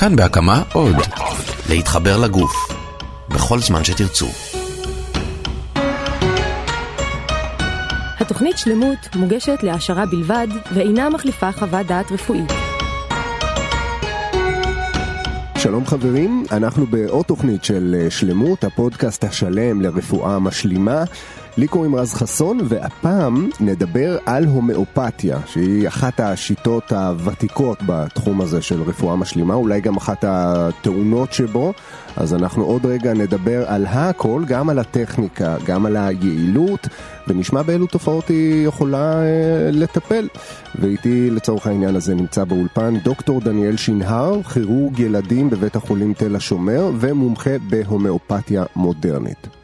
כאן בהקמה עוד. להתחבר לגוף. בכל זמן שתרצו. התוכנית שלמות מוגשת להעשרה בלבד ואינה מחליפה חוות דעת רפואית. שלום חברים, אנחנו בעוד תוכנית של שלמות, הפודקאסט השלם לרפואה משלימה. לי קוראים רז חסון, והפעם נדבר על הומאופתיה, שהיא אחת השיטות הוותיקות בתחום הזה של רפואה משלימה, אולי גם אחת הטעונות שבו. אז אנחנו עוד רגע נדבר על הכל, גם על הטכניקה, גם על היעילות, ונשמע באילו תופעות היא יכולה אה, לטפל. ואיתי לצורך העניין הזה נמצא באולפן דוקטור דניאל שנהר, כירורג ילדים בבית החולים תל השומר, ומומחה בהומאופתיה מודרנית.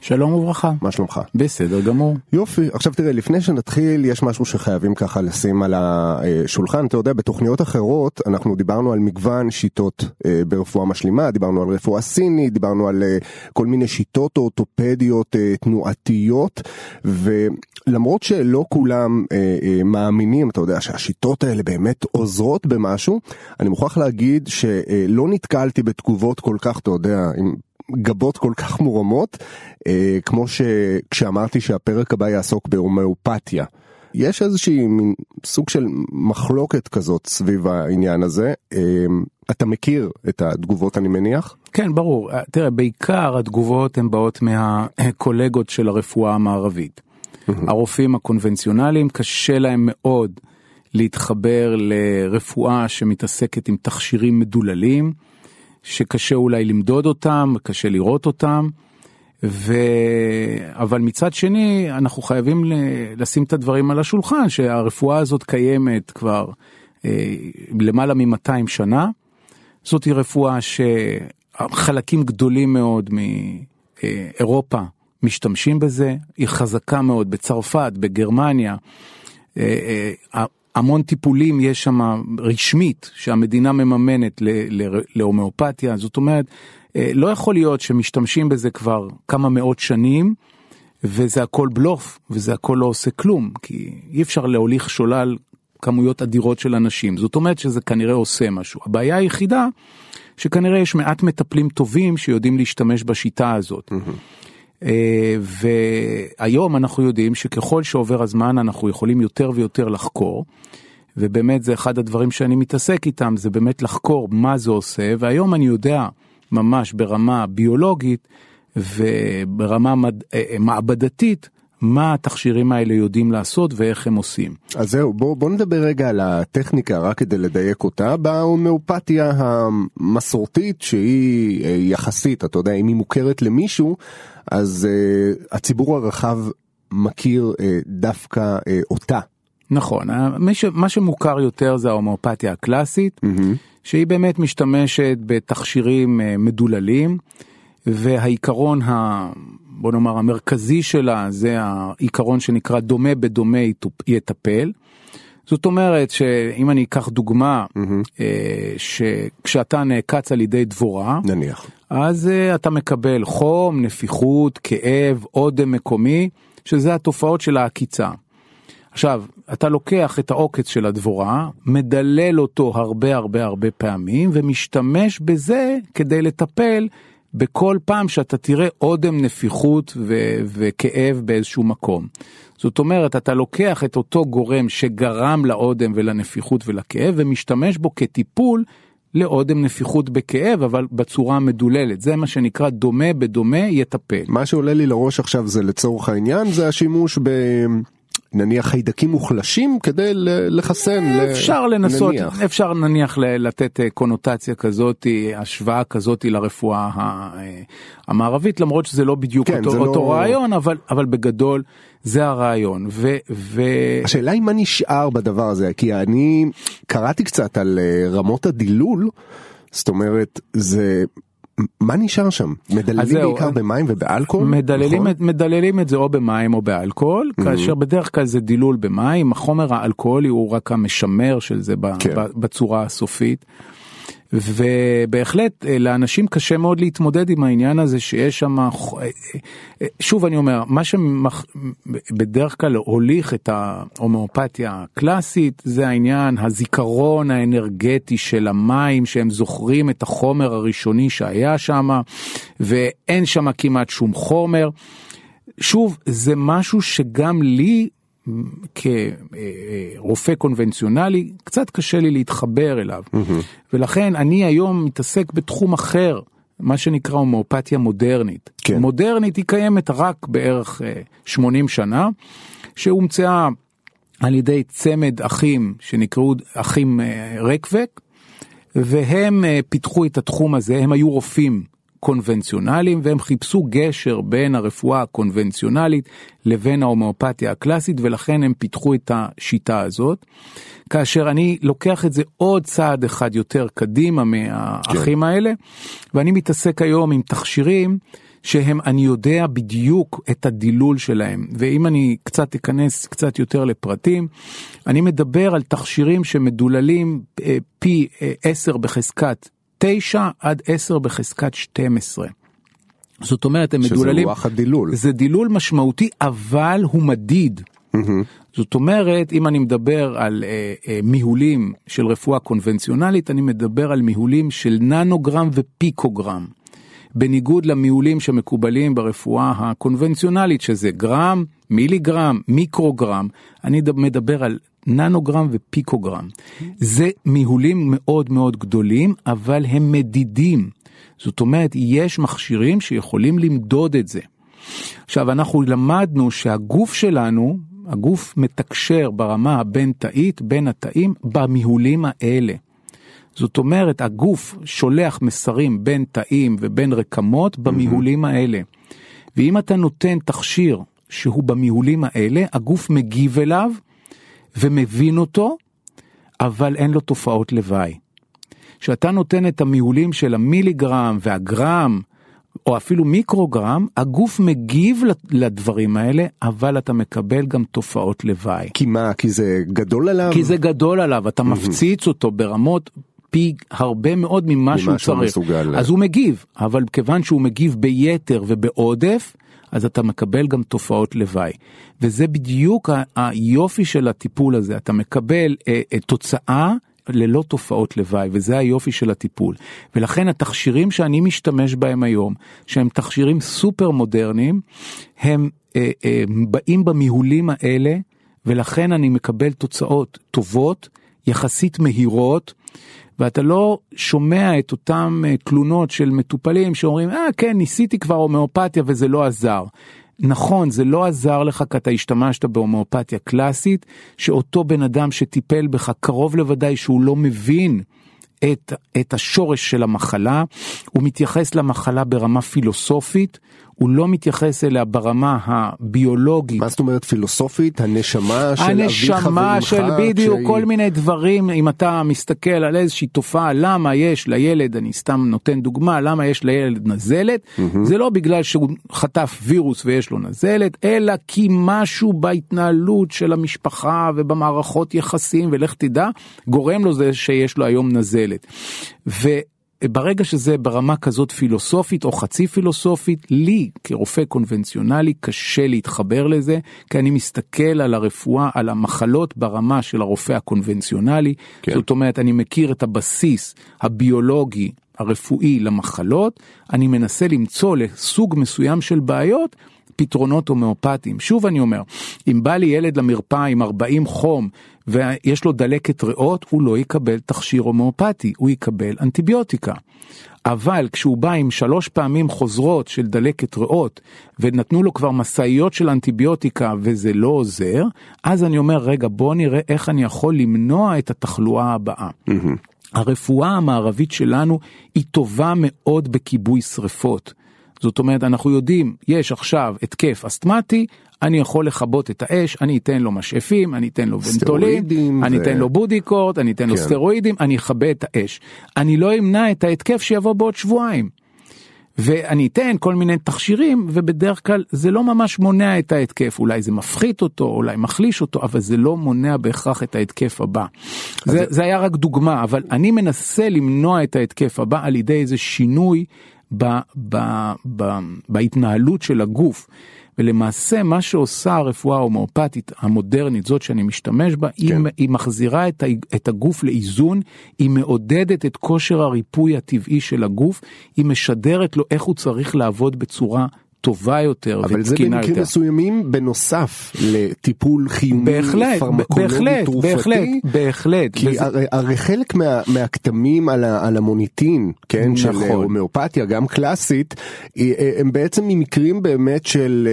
שלום וברכה. מה שלומך? בסדר גמור. יופי. עכשיו תראה, לפני שנתחיל, יש משהו שחייבים ככה לשים על השולחן. אתה יודע, בתוכניות אחרות אנחנו דיברנו על מגוון שיטות אה, ברפואה משלימה, דיברנו על רפואה סינית, דיברנו על אה, כל מיני שיטות אורתופדיות אה, תנועתיות, ולמרות שלא כולם מאמינים, אתה יודע, שהשיטות האלה באמת עוזרות במשהו, אני מוכרח להגיד שלא נתקלתי בתגובות כל כך, אתה יודע, עם גבות כל כך מורמות, אה, כמו שכשאמרתי שהפרק הבא יעסוק בהומאופתיה. יש איזושהי מין סוג של מחלוקת כזאת סביב העניין הזה. אה, אתה מכיר את התגובות אני מניח? כן ברור, תראה בעיקר התגובות הן באות מהקולגות של הרפואה המערבית. הרופאים הקונבנציונליים קשה להם מאוד להתחבר לרפואה שמתעסקת עם תכשירים מדוללים. שקשה אולי למדוד אותם, קשה לראות אותם, ו... אבל מצד שני אנחנו חייבים לשים את הדברים על השולחן שהרפואה הזאת קיימת כבר אה, למעלה מ-200 שנה. זאת היא רפואה שחלקים גדולים מאוד מאירופה משתמשים בזה, היא חזקה מאוד בצרפת, בגרמניה. המון טיפולים יש שם רשמית שהמדינה מממנת להומאופתיה, זאת אומרת, אה, לא יכול להיות שמשתמשים בזה כבר כמה מאות שנים וזה הכל בלוף וזה הכל לא עושה כלום, כי אי אפשר להוליך שולל כמויות אדירות של אנשים, זאת אומרת שזה כנראה עושה משהו. הבעיה היחידה שכנראה יש מעט מטפלים טובים שיודעים להשתמש בשיטה הזאת. Mm-hmm. והיום אנחנו יודעים שככל שעובר הזמן אנחנו יכולים יותר ויותר לחקור. ובאמת זה אחד הדברים שאני מתעסק איתם זה באמת לחקור מה זה עושה והיום אני יודע ממש ברמה ביולוגית וברמה מד... אה, אה, מעבדתית מה התכשירים האלה יודעים לעשות ואיך הם עושים. אז זהו בוא, בוא נדבר רגע על הטכניקה רק כדי לדייק אותה בהומאופתיה המסורתית שהיא אה, יחסית אתה יודע אם היא מוכרת למישהו אז uh, הציבור הרחב מכיר uh, דווקא uh, אותה. נכון, מה שמוכר יותר זה ההומאופתיה הקלאסית, mm-hmm. שהיא באמת משתמשת בתכשירים מדוללים, והעיקרון ה... בוא נאמר המרכזי שלה זה העיקרון שנקרא דומה בדומה יטפל. זאת אומרת שאם אני אקח דוגמה mm-hmm. שכשאתה נעקץ על ידי דבורה נניח אז אה, אתה מקבל חום נפיחות כאב אודם מקומי שזה התופעות של העקיצה. עכשיו אתה לוקח את העוקץ של הדבורה מדלל אותו הרבה הרבה הרבה פעמים ומשתמש בזה כדי לטפל בכל פעם שאתה תראה אודם נפיחות ו- וכאב באיזשהו מקום. זאת אומרת, אתה לוקח את אותו גורם שגרם לאודם ולנפיחות ולכאב ומשתמש בו כטיפול לאודם נפיחות בכאב, אבל בצורה מדוללת. זה מה שנקרא דומה בדומה יטפל. מה שעולה לי לראש עכשיו זה לצורך העניין, זה השימוש ב... נניח חיידקים מוחלשים כדי לחסן. אפשר לנסות, נניח. אפשר נניח לתת אה, קונוטציה כזאת, השוואה כזאת לרפואה אה, המערבית, למרות שזה לא בדיוק כן, אותו, אותו לא... רעיון, אבל, אבל בגדול זה הרעיון. ו, ו... השאלה היא מה נשאר בדבר הזה, כי אני קראתי קצת על אה, רמות הדילול, זאת אומרת, זה מה נשאר שם? מדללים בעיקר במים ובאלכוהול? מדללים, נכון? מדללים את זה או במים או באלכוהול, mm-hmm. כאשר בדרך כלל זה דילול במים, החומר האלכוהולי הוא רק המשמר של זה כן. בצורה הסופית. ובהחלט אה, לאנשים קשה מאוד להתמודד עם העניין הזה שיש שם, אה, אה, שוב אני אומר, מה שבדרך כלל הוליך את ההומאופתיה הקלאסית זה העניין הזיכרון האנרגטי של המים שהם זוכרים את החומר הראשוני שהיה שם ואין שם כמעט שום חומר. שוב, זה משהו שגם לי כרופא קונבנציונלי, קצת קשה לי להתחבר אליו. Mm-hmm. ולכן אני היום מתעסק בתחום אחר, מה שנקרא הומאופתיה מודרנית. כן. מודרנית היא קיימת רק בערך 80 אה, שנה, שהומצאה על ידי צמד אחים שנקראו אחים אה, רקווק, והם אה, פיתחו את התחום הזה, הם היו רופאים קונבנציונליים והם חיפשו גשר בין הרפואה הקונבנציונלית לבין ההומאופתיה הקלאסית ולכן הם פיתחו את השיטה הזאת. כאשר אני לוקח את זה עוד צעד אחד יותר קדימה מהאחים כן. האלה ואני מתעסק היום עם תכשירים שהם אני יודע בדיוק את הדילול שלהם ואם אני קצת אכנס קצת יותר לפרטים אני מדבר על תכשירים שמדוללים אה, פי 10 אה, בחזקת 9 עד 10 בחזקת 12. זאת אומרת הם מדוללים, שזה טווח הדילול, זה דילול משמעותי אבל הוא מדיד. Mm-hmm. זאת אומרת אם אני מדבר על אה, אה, מיהולים של רפואה קונבנציונלית אני מדבר על מיהולים של ננוגרם ופיקוגרם. בניגוד למיהולים שמקובלים ברפואה הקונבנציונלית שזה גרם, מיליגרם, מיקרוגרם, אני מדבר על ננוגרם ופיקוגרם. זה מיהולים מאוד מאוד גדולים, אבל הם מדידים. זאת אומרת, יש מכשירים שיכולים למדוד את זה. עכשיו, אנחנו למדנו שהגוף שלנו, הגוף מתקשר ברמה הבין-תאית בין התאים במיהולים האלה. זאת אומרת, הגוף שולח מסרים בין תאים ובין רקמות במיהולים האלה. ואם אתה נותן תכשיר שהוא במיהולים האלה, הגוף מגיב אליו ומבין אותו, אבל אין לו תופעות לוואי. כשאתה נותן את המיהולים של המיליגרם והגרם, או אפילו מיקרוגרם, הגוף מגיב לדברים האלה, אבל אתה מקבל גם תופעות לוואי. כי מה? כי זה גדול עליו? כי זה גדול עליו, אתה מפציץ אותו ברמות פי הרבה מאוד ממה, ממה שהוא צריך. מסוגל. אז הוא מגיב, אבל כיוון שהוא מגיב ביתר ובעודף, אז אתה מקבל גם תופעות לוואי. וזה בדיוק היופי של הטיפול הזה, אתה מקבל אה, אה, תוצאה ללא תופעות לוואי, וזה היופי של הטיפול. ולכן התכשירים שאני משתמש בהם היום, שהם תכשירים סופר מודרניים, הם אה, אה, באים במיהולים האלה, ולכן אני מקבל תוצאות טובות, יחסית מהירות, ואתה לא שומע את אותם אה, תלונות של מטופלים שאומרים, אה כן, ניסיתי כבר הומאופתיה וזה לא עזר. נכון, זה לא עזר לך כי אתה השתמשת בהומאופתיה קלאסית, שאותו בן אדם שטיפל בך קרוב לוודאי שהוא לא מבין את, את השורש של המחלה, הוא מתייחס למחלה ברמה פילוסופית, הוא לא מתייחס אליה ברמה הביולוגית. מה זאת אומרת פילוסופית? הנשמה של אביך ואמך? הנשמה של בדיוק, שהיא... כל מיני דברים, אם אתה מסתכל על איזושהי תופעה, למה יש לילד, אני סתם נותן דוגמה, למה יש לילד נזלת, mm-hmm. זה לא בגלל שהוא חטף וירוס ויש לו נזלת, אלא כי משהו בהתנהלות של המשפחה ובמערכות יחסים, ולך תדע, גורם לו זה שיש לו היום נזלת. ו... ברגע שזה ברמה כזאת פילוסופית או חצי פילוסופית, לי כרופא קונבנציונלי קשה להתחבר לזה, כי אני מסתכל על הרפואה, על המחלות ברמה של הרופא הקונבנציונלי. כן. זאת אומרת, אני מכיר את הבסיס הביולוגי הרפואי למחלות, אני מנסה למצוא לסוג מסוים של בעיות פתרונות הומאופטיים. שוב אני אומר, אם בא לי ילד למרפאה עם 40 חום ויש לו דלקת ריאות, הוא לא יקבל תכשיר הומאופטי, הוא יקבל אנטיביוטיקה. אבל כשהוא בא עם שלוש פעמים חוזרות של דלקת ריאות ונתנו לו כבר משאיות של אנטיביוטיקה וזה לא עוזר, אז אני אומר רגע בוא נראה איך אני יכול למנוע את התחלואה הבאה. Mm-hmm. הרפואה המערבית שלנו היא טובה מאוד בכיבוי שריפות. זאת אומרת אנחנו יודעים יש עכשיו התקף אסתמטי אני יכול לכבות את האש אני אתן לו משאפים אני אתן לו ונטולים אני אתן לו בודיקורט אני אתן כן. לו סטרואידים אני אכבה את האש אני לא אמנע את ההתקף שיבוא בעוד שבועיים. ואני אתן כל מיני תכשירים ובדרך כלל זה לא ממש מונע את ההתקף אולי זה מפחית אותו אולי מחליש אותו אבל זה לא מונע בהכרח את ההתקף הבא. זה, זה היה רק דוגמה, אבל אני מנסה למנוע את ההתקף הבא על ידי איזה שינוי ב, ב, ב, בהתנהלות של הגוף. ולמעשה מה שעושה הרפואה ההומואפתית המודרנית, זאת שאני משתמש בה, כן. היא, היא מחזירה את, ה, את הגוף לאיזון, היא מעודדת את כושר הריפוי הטבעי של הגוף, היא משדרת לו איך הוא צריך לעבוד בצורה טובה יותר אבל זה במקרים מסוימים בנוסף לטיפול חיוני בהחלט, פרמקולוגי בהחלט, תרופתי. בהחלט, בהחלט. כי וזה... הרי, הרי חלק מה, מהכתמים על, על המוניטין, כן, נכון. של הומאופתיה, גם קלאסית, הם בעצם ממקרים באמת של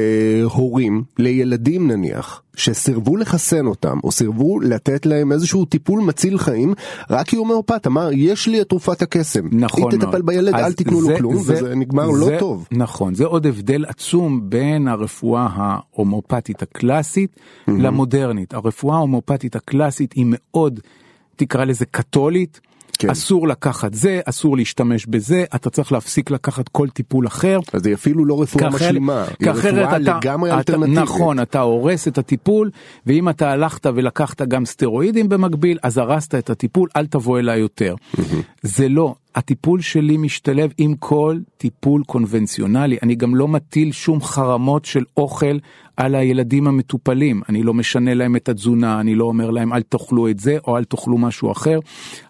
uh, הורים לילדים נניח. שסירבו לחסן אותם, או סירבו לתת להם איזשהו טיפול מציל חיים, רק כי הומאופת אמר, יש לי את תרופת הקסם. נכון מאוד. היא תטפל בילד, אל תיתנו לו כלום, זה, וזה נגמר לא זה, לא טוב. נכון, זה עוד הבדל עצום בין הרפואה ההומאופתית הקלאסית mm-hmm. למודרנית. הרפואה ההומאופתית הקלאסית היא מאוד, תקרא לזה קתולית. כן. אסור לקחת זה, אסור להשתמש בזה, אתה צריך להפסיק לקחת כל טיפול אחר. אז היא אפילו לא רפואה כאחר, משלימה, היא רפואה אתה, לגמרי אתה, אלטרנטיבית. נכון, אתה הורס את הטיפול, ואם אתה הלכת ולקחת גם סטרואידים במקביל, אז הרסת את הטיפול, אל תבוא אליי יותר. זה לא, הטיפול שלי משתלב עם כל טיפול קונבנציונלי, אני גם לא מטיל שום חרמות של אוכל על הילדים המטופלים, אני לא משנה להם את התזונה, אני לא אומר להם אל תאכלו את זה או אל תאכלו משהו אחר.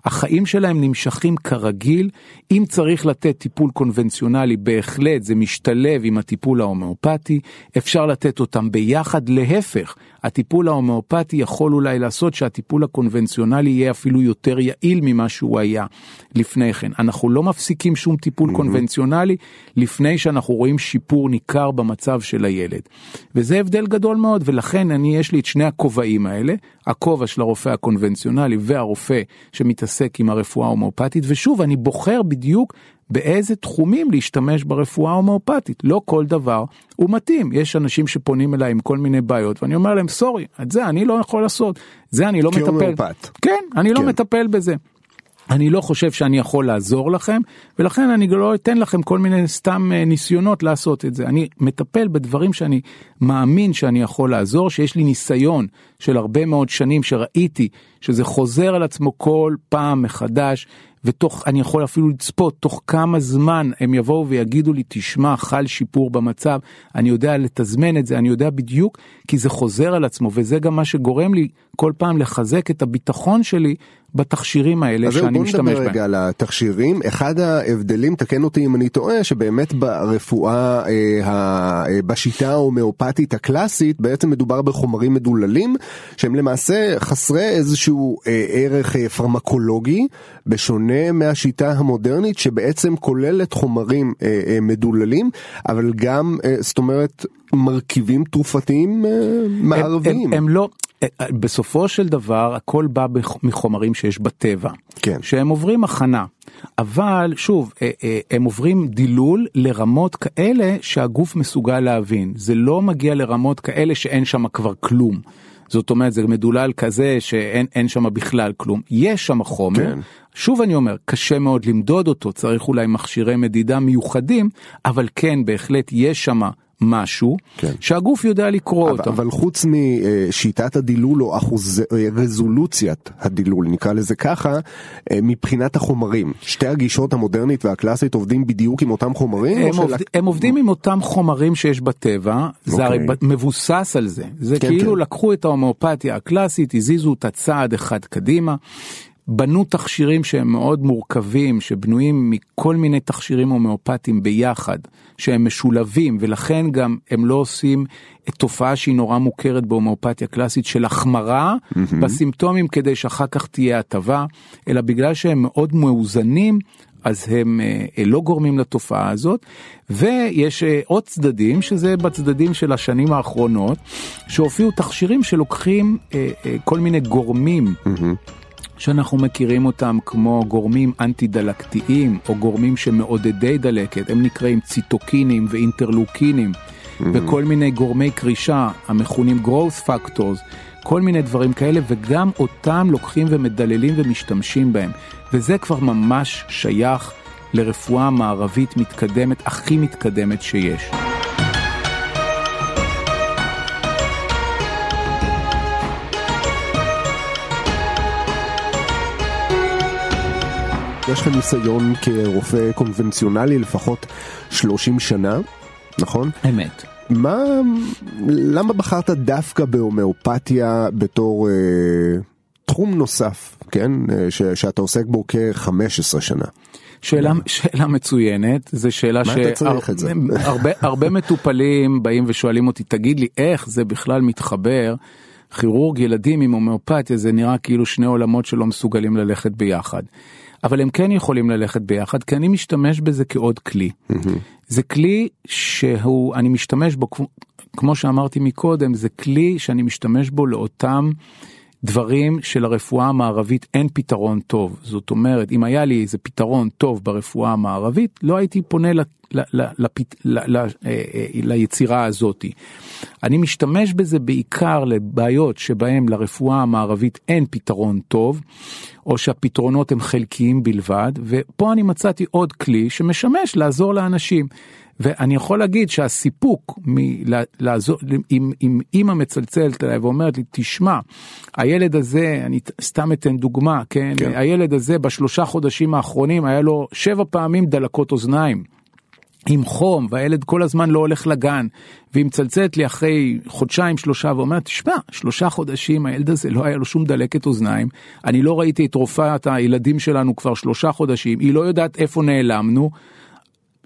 החיים שלהם נמשכים כרגיל, אם צריך לתת טיפול קונבנציונלי בהחלט זה משתלב עם הטיפול ההומאופתי, אפשר לתת אותם ביחד, להפך, הטיפול ההומאופתי יכול אולי לעשות שהטיפול הקונבנציונלי יהיה אפילו יותר יעיל ממה שהוא היה לפני כן. אנחנו לא מפסיקים שום טיפול mm-hmm. קונבנציונלי לפני שאנחנו רואים שיפור ניכר במצב של הילד. וזה הבדל גדול מאוד ולכן אני יש לי את שני הכובעים האלה, הכובע של הרופא הקונבנציונלי והרופא שמתעסק עם הרפואה ההומאופתית ושוב אני בוחר בדיוק באיזה תחומים להשתמש ברפואה ההומאופתית. לא כל דבר הוא מתאים. יש אנשים שפונים אליי עם כל מיני בעיות ואני אומר להם סורי, את זה אני לא יכול לעשות, זה אני לא מטפל. הומאופת. כן, אני לא כן. לא מטפל בזה. אני לא חושב שאני יכול לעזור לכם ולכן אני לא אתן לכם כל מיני סתם אה, ניסיונות לעשות את זה. אני מטפל בדברים שאני מאמין שאני יכול לעזור, שיש לי ניסיון של הרבה מאוד שנים שראיתי שזה חוזר על עצמו כל פעם מחדש ותוך, אני יכול אפילו לצפות תוך כמה זמן הם יבואו ויגידו לי, תשמע, חל שיפור במצב, אני יודע לתזמן את זה, אני יודע בדיוק, כי זה חוזר על עצמו, וזה גם מה שגורם לי כל פעם לחזק את הביטחון שלי בתכשירים האלה שאני משתמש בהם. אז בוא נדבר רגע על התכשירים. אחד ההבדלים, תקן אותי אם אני טועה, שבאמת ברפואה, אה, אה, בשיטה ההומאופתית הקלאסית, בעצם מדובר בחומרים מדוללים, שהם למעשה חסרי איזשהו אה, ערך אה, פרמקולוגי, בשונה מהשיטה המודרנית, שבעצם כוללת חומרים אה, אה, מדוללים, אבל גם, אה, זאת אומרת, מרכיבים תרופתיים אה, מערביים. הם, הם, הם לא, אה, בסופו של דבר הכל בא מחומרים שיש בטבע, כן. שהם עוברים הכנה, אבל שוב, אה, אה, הם עוברים דילול לרמות כאלה שהגוף מסוגל להבין, זה לא מגיע לרמות כאלה שאין שם כבר כלום. זאת אומרת זה מדולל כזה שאין שם בכלל כלום, יש שם חומר, כן. שוב אני אומר, קשה מאוד למדוד אותו, צריך אולי מכשירי מדידה מיוחדים, אבל כן בהחלט יש שם משהו כן. שהגוף יודע לקרוא אבל, אותו. אבל חוץ משיטת הדילול או אחוז, רזולוציית הדילול נקרא לזה ככה אה, מבחינת החומרים שתי הגישות המודרנית והקלאסית עובדים בדיוק עם אותם חומרים? הם, עובד, של... הם עובדים עם אותם חומרים שיש בטבע זה הרי אוקיי. מבוסס על זה זה כן, כאילו כן. לקחו את ההומאופתיה הקלאסית הזיזו אותה צעד אחד קדימה. בנו תכשירים שהם מאוד מורכבים, שבנויים מכל מיני תכשירים הומאופטיים ביחד, שהם משולבים, ולכן גם הם לא עושים את תופעה שהיא נורא מוכרת בהומאופתיה קלאסית של החמרה mm-hmm. בסימפטומים כדי שאחר כך תהיה הטבה, אלא בגלל שהם מאוד מאוזנים, אז הם אה, לא גורמים לתופעה הזאת ויש אה, עוד צדדים שזה בצדדים של השנים האחרונות שהופיעו תכשירים שלוקחים אה, אה, כל מיני גורמים. Mm-hmm. שאנחנו מכירים אותם כמו גורמים אנטי דלקתיים או גורמים שמעודדי דלקת, הם נקראים ציטוקינים ואינטרלוקינים mm-hmm. וכל מיני גורמי קרישה המכונים growth factors, כל מיני דברים כאלה וגם אותם לוקחים ומדללים ומשתמשים בהם וזה כבר ממש שייך לרפואה מערבית מתקדמת, הכי מתקדמת שיש. יש לך ניסיון כרופא קונבנציונלי לפחות 30 שנה, נכון? אמת. מה, למה בחרת דווקא בהומאופתיה בתור אה, תחום נוסף, כן, אה, ש, שאתה עוסק בו כ-15 שנה? שאלה, שאלה מצוינת, זו שאלה? שהרבה הרבה מטופלים באים ושואלים אותי, תגיד לי איך זה בכלל מתחבר, כירורג ילדים עם הומאופתיה זה נראה כאילו שני עולמות שלא מסוגלים ללכת ביחד. אבל הם כן יכולים ללכת ביחד כי אני משתמש בזה כעוד כלי. זה כלי שהוא, אני משתמש בו, כמו- שאמרתי מקודם, זה כלי שאני משתמש בו לאותם דברים שלרפואה המערבית אין פתרון טוב. זאת אומרת, אם היה לי איזה פתרון טוב ברפואה המערבית, לא הייתי פונה ל, ל, ל, לפת, ל, ל, אה, אה, ליצירה הזאתי. אני משתמש בזה בעיקר לבעיות שבהם לרפואה המערבית אין פתרון טוב, או שהפתרונות הם חלקיים בלבד, ופה אני מצאתי עוד כלי שמשמש לעזור לאנשים. ואני יכול להגיד שהסיפוק מלעזור, אם, אם אימא מצלצלת אליי ואומרת לי, תשמע, הילד הזה, אני סתם אתן דוגמה, כן? כן. כן. הילד הזה בשלושה חודשים האחרונים היה לו שבע פעמים דלקות אוזניים. עם חום והילד כל הזמן לא הולך לגן והיא מצלצלת לי אחרי חודשיים שלושה ואומרת תשמע שלושה חודשים הילד הזה לא היה לו שום דלקת אוזניים אני לא ראיתי את רופאת הילדים שלנו כבר שלושה חודשים היא לא יודעת איפה נעלמנו.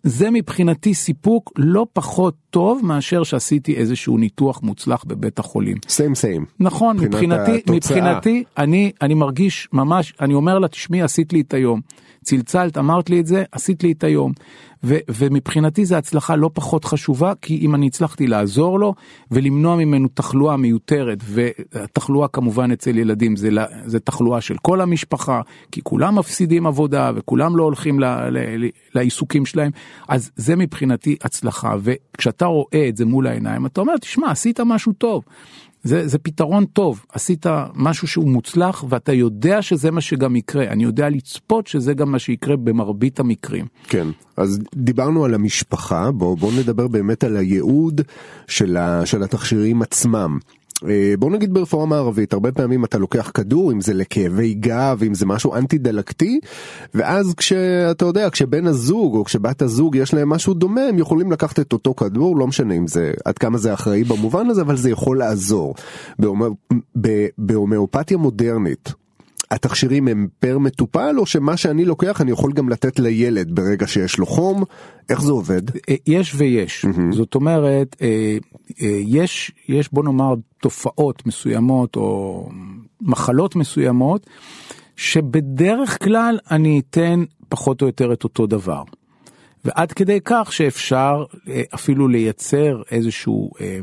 זה מבחינתי סיפוק לא פחות טוב מאשר שעשיתי איזשהו ניתוח מוצלח בבית החולים. סיים סיים. נכון, מבחינת מבחינתי, התוצאה. מבחינתי, אני, אני מרגיש ממש, אני אומר לה, תשמעי, עשית לי את היום. צלצלת, אמרת לי את זה, עשית לי את היום. ו, ומבחינתי זו הצלחה לא פחות חשובה, כי אם אני הצלחתי לעזור לו ולמנוע ממנו תחלואה מיותרת, ותחלואה כמובן אצל ילדים זה, זה תחלואה של כל המשפחה, כי כולם מפסידים עבודה וכולם לא הולכים ל, ל, ל, לעיסוקים שלהם, אז זה מבחינתי הצלחה, וכשאתה רואה את זה מול העיניים, אתה אומר, תשמע, עשית משהו טוב. זה, זה פתרון טוב, עשית משהו שהוא מוצלח ואתה יודע שזה מה שגם יקרה, אני יודע לצפות שזה גם מה שיקרה במרבית המקרים. כן, אז דיברנו על המשפחה, בואו בוא נדבר באמת על הייעוד של, ה, של התכשירים עצמם. אה, בוא נגיד ברפואה מערבית, הרבה פעמים אתה לוקח כדור, אם זה לכאבי גב, אם זה משהו אנטי דלקתי, ואז כשאתה יודע, כשבן הזוג או כשבת הזוג יש להם משהו דומה, הם יכולים לקחת את אותו כדור, לא משנה אם זה, עד כמה זה אחראי במובן הזה, אבל זה יכול לעזור. בהומאופתיה מודרנית, התכשירים הם פר מטופל או שמה שאני לוקח אני יכול גם לתת לילד ברגע שיש לו חום? איך זה עובד? אה, יש ויש, זאת אומרת, אה, אה, יש, יש בוא נאמר תופעות מסוימות או מחלות מסוימות, שבדרך כלל אני אתן פחות או יותר את אותו דבר. ועד כדי כך שאפשר אפילו לייצר איזושהי אה,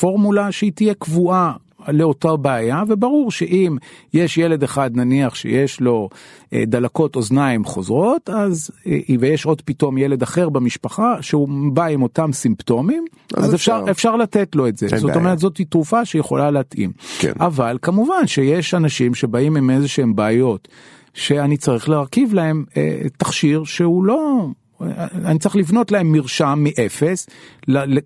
פורמולה שהיא תהיה קבועה לאותה בעיה וברור שאם יש ילד אחד נניח שיש לו אה, דלקות אוזניים חוזרות אז אה, ויש עוד פתאום ילד אחר במשפחה שהוא בא עם אותם סימפטומים אז אז, אפשר. אפשר אפשר לתת לו את זה זאת בעיה. אומרת זאת תרופה שיכולה להתאים כן. אבל כמובן שיש אנשים שבאים עם איזה שהם בעיות שאני צריך להרכיב להם אה, תכשיר שהוא לא. אני צריך לבנות להם מרשם מאפס,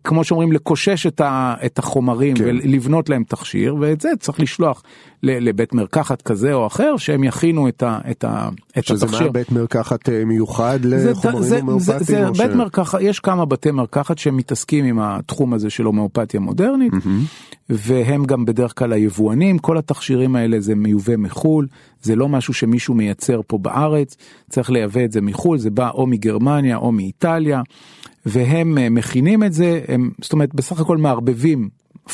כמו שאומרים לקושש את, החומרים כן. ולבנות להם תכשיר ואת זה צריך לשלוח לבית מרקחת כזה או אחר שהם יכינו את, ה, את, ה, את שזה התכשיר. מה בית מרקחת אה, מיוחד זה, לחומרים זה, זה, הומאופטיים זה או בית ש- מרקחת, יש כמה בתי מרקחת שמתעסקים עם התחום הזה של הומאופתיה מודרנית, והם גם בדרך כלל היבואנים, כל התכשירים האלה זה מיובא מחו"ל, זה לא משהו שמישהו מייצר פה בארץ, צריך לייבא את זה מחו"ל, זה בא או מגרמניה או מאיטליה, והם אה, מכינים את זה, הם, זאת אומרת בסך הכל מערבבים.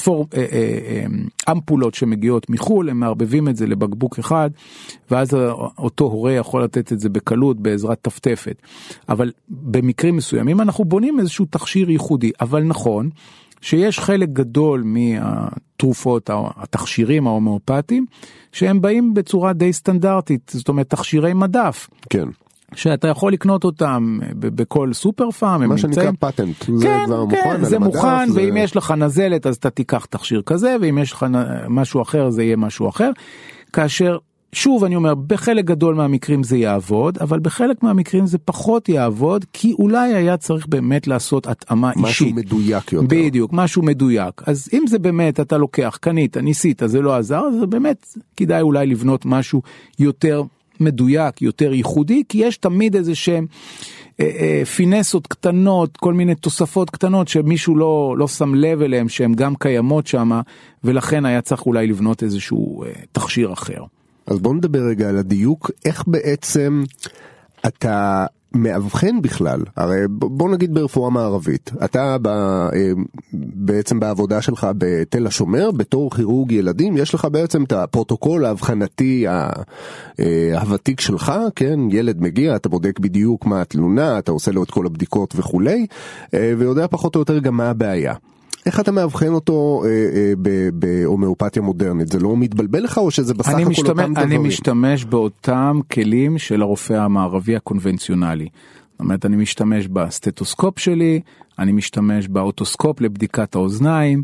פור, אה, אה, אמפולות שמגיעות מחו"ל, הם מערבבים את זה לבקבוק אחד, ואז אותו הורה יכול לתת את זה בקלות בעזרת טפטפת. אבל במקרים מסוימים אנחנו בונים איזשהו תכשיר ייחודי, אבל נכון שיש חלק גדול מהתרופות, התכשירים ההומאופטיים, שהם באים בצורה די סטנדרטית, זאת אומרת תכשירי מדף. כן שאתה יכול לקנות אותם בכל סופר פארם, מה שנקרא נמצאים. פטנט זה כן, כבר כן, מוכן זה מוכן, זה- ואם יש לך נזלת אז אתה תיקח תכשיר כזה, ואם יש לך נ- משהו אחר זה יהיה משהו אחר. כאשר, שוב אני אומר, בחלק גדול מהמקרים זה יעבוד, אבל בחלק מהמקרים זה פחות יעבוד, כי אולי היה צריך באמת לעשות התאמה משהו אישית. מדויק יותר בדיוק, משהו מדויק. אז אם זה באמת, אתה לוקח, קנית, ניסית, זה לא עזר, אז זה באמת כדאי אולי לבנות משהו יותר מדויק, יותר ייחודי, כי יש תמיד איזה שהם אה, אה, פינסות קטנות, כל מיני תוספות קטנות שמישהו לא, לא שם לב אליהם שהן גם קיימות שם, ולכן היה צריך אולי לבנות איזשהו אה, תכשיר אחר. אז בוא נדבר רגע על הדיוק, איך בעצם אתה מאבחן בכלל, הרי בוא נגיד ברפואה מערבית, אתה ב, אה, בעצם בעבודה שלך בתל השומר, בתור כירורג ילדים, יש לך בעצם את הפרוטוקול האבחנתי אה, הוותיק שלך, כן, ילד מגיע, אתה בודק בדיוק מה התלונה, אתה עושה לו את כל הבדיקות וכולי, אה, ויודע פחות או יותר גם מה הבעיה. איך אתה מאבחן אותו אה, אה, בהומאופתיה מודרנית? זה לא מתבלבל לך או שזה בסך הכל משתמש, אותם דברים? אני משתמש באותם כלים של הרופא המערבי הקונבנציונלי. זאת אומרת, אני משתמש בסטטוסקופ שלי, אני משתמש באוטוסקופ לבדיקת האוזניים,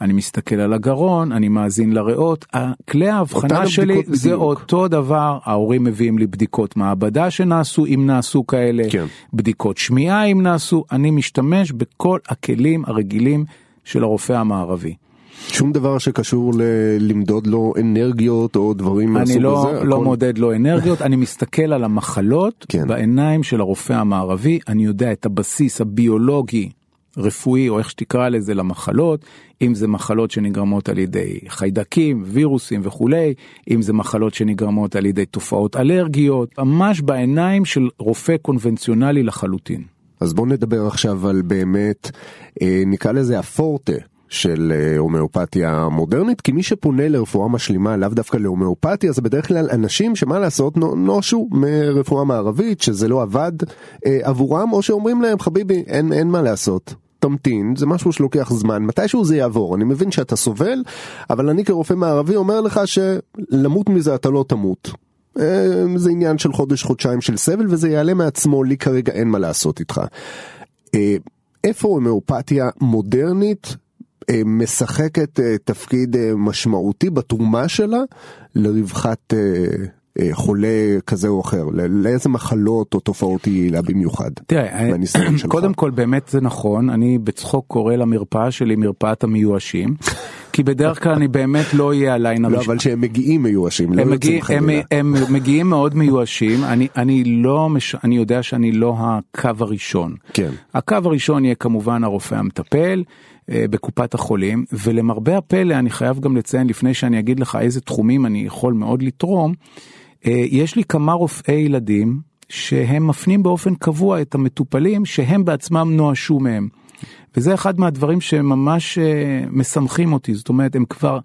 אני מסתכל על הגרון, אני מאזין לריאות, כלי האבחנה שלי זה בדיוק. אותו דבר, ההורים מביאים לי בדיקות מעבדה שנעשו, אם נעשו כאלה, כן. בדיקות שמיעה אם נעשו, אני משתמש בכל הכלים הרגילים של הרופא המערבי. שום דבר שקשור ללמדוד לו אנרגיות או דברים מהסוג הזה? אני לא, הכל... לא מודד לו אנרגיות, אני מסתכל על המחלות כן. בעיניים של הרופא המערבי, אני יודע את הבסיס הביולוגי, רפואי או איך שתקרא לזה למחלות, אם זה מחלות שנגרמות על ידי חיידקים, וירוסים וכולי, אם זה מחלות שנגרמות על ידי תופעות אלרגיות, ממש בעיניים של רופא קונבנציונלי לחלוטין. אז בואו נדבר עכשיו על באמת, אה, נקרא לזה הפורטה. של אה, הומאופתיה מודרנית כי מי שפונה לרפואה משלימה לאו דווקא להומאופתיה זה בדרך כלל אנשים שמה לעשות נושו מרפואה מערבית שזה לא עבד אה, עבורם או שאומרים להם חביבי אין, אין מה לעשות תמתין זה משהו שלוקח זמן מתישהו זה יעבור אני מבין שאתה סובל אבל אני כרופא מערבי אומר לך שלמות מזה אתה לא תמות זה עניין של חודש חודשיים של סבל וזה יעלה מעצמו לי כרגע אין מה לעשות איתך. אה, איפה הומאופתיה מודרנית אה, משחקת תפקיד משמעותי בתרומה שלה לרווחת חולה כזה או אחר, לאיזה מחלות או תופעות היא יעילה במיוחד. תראה, קודם כל באמת זה נכון, אני בצחוק קורא למרפאה שלי מרפאת המיואשים. כי בדרך כלל אני באמת לא אהיה הליין הראשון. לא, אבל שהם מגיעים מיואשים, לא יוצאים חלילה. הם מגיעים מאוד מיואשים, אני, לא. אני יודע שאני לא הקו הראשון. כן. הקו הראשון יהיה כמובן הרופא המטפל. אה, בקופת החולים ולמרבה הפלא אני חייב גם לציין לפני שאני אגיד לך איזה תחומים אני יכול מאוד לתרום אה, יש לי כמה רופאי ילדים שהם מפנים באופן קבוע את המטופלים שהם בעצמם נואשו מהם. וזה אחד מהדברים שממש אה, משמחים אותי, זאת אומרת הם כבר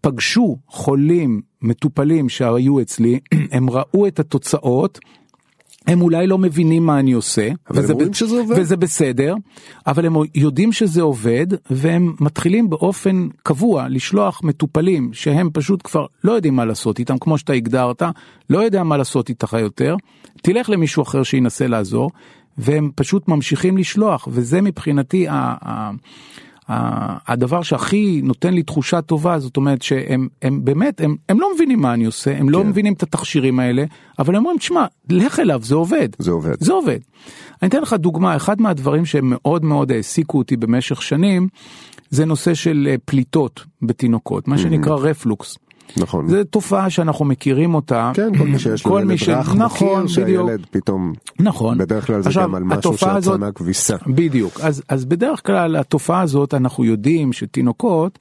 פגשו חולים, מטופלים שהיו אצלי, הם ראו את התוצאות, הם אולי לא מבינים מה אני עושה, וזה, ב... שזה עובד. וזה בסדר, אבל הם יודעים שזה עובד, והם מתחילים באופן קבוע לשלוח מטופלים שהם פשוט כבר לא יודעים מה לעשות איתם, כמו שאתה הגדרת, לא יודע מה לעשות איתך יותר, תלך למישהו אחר שינסה לעזור, והם פשוט ממשיכים לשלוח וזה מבחינתי ה, ה, הדבר שהכי נותן לי תחושה טובה זאת אומרת שהם הם באמת הם, הם לא מבינים מה אני עושה הם לא כן. לא מבינים את התכשירים האלה אבל הם אומרים תשמע לך אליו זה עובד זה עובד זה עובד. אני אתן לך דוגמה אחד מהדברים שמאוד מאוד העסיקו אותי במשך שנים זה נושא של אה, פליטות בתינוקות מה שנקרא רפלוקס. נכון. זו תופעה שאנחנו מכירים אותה. כן, כל מי שיש לו ילד ש... רך נכון, מכיר שהילד פתאום, נכון. בדרך כלל זה עכשיו, גם על משהו שיצא הזאת, מהכביסה. בדיוק, אז, אז בדרך כלל התופעה הזאת אנחנו יודעים שתינוקות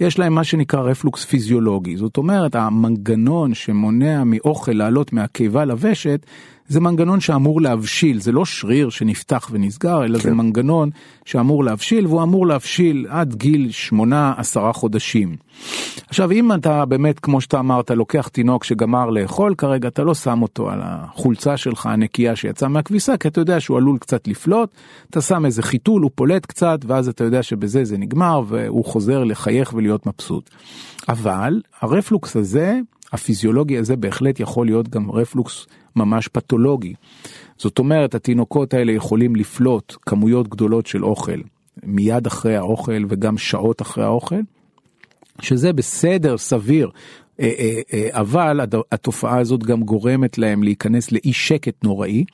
יש להם מה שנקרא רפלוקס פיזיולוגי, זאת אומרת המנגנון שמונע מאוכל לעלות מהקיבה לוושת זה מנגנון שאמור להבשיל, זה לא שריר שנפתח ונסגר, אלא כן. זה מנגנון שאמור להבשיל, והוא אמור להבשיל עד גיל 8-10 חודשים. עכשיו אם אתה באמת, כמו שאתה אמרת, לוקח תינוק שגמר לאכול, כרגע אתה לא שם אותו על החולצה שלך הנקייה שיצאה מהכביסה, כי אתה יודע שהוא עלול קצת לפלוט, אתה שם איזה חיתול, הוא פולט קצת, ואז אתה יודע שבזה זה נגמר, והוא חוזר לחייך ולהיות מבסוט. אבל הרפלוקס הזה, הפיזיולוגי הזה בהחלט יכול להיות גם רפלוקס ממש פתולוגי. זאת אומרת התינוקות האלה יכולים לפלוט כמויות גדולות של אוכל מיד אחרי האוכל וגם שעות אחרי האוכל. שזה בסדר סביר אבל הד- התופעה הזאת גם גורמת להם להיכנס לאי שקט נוראי,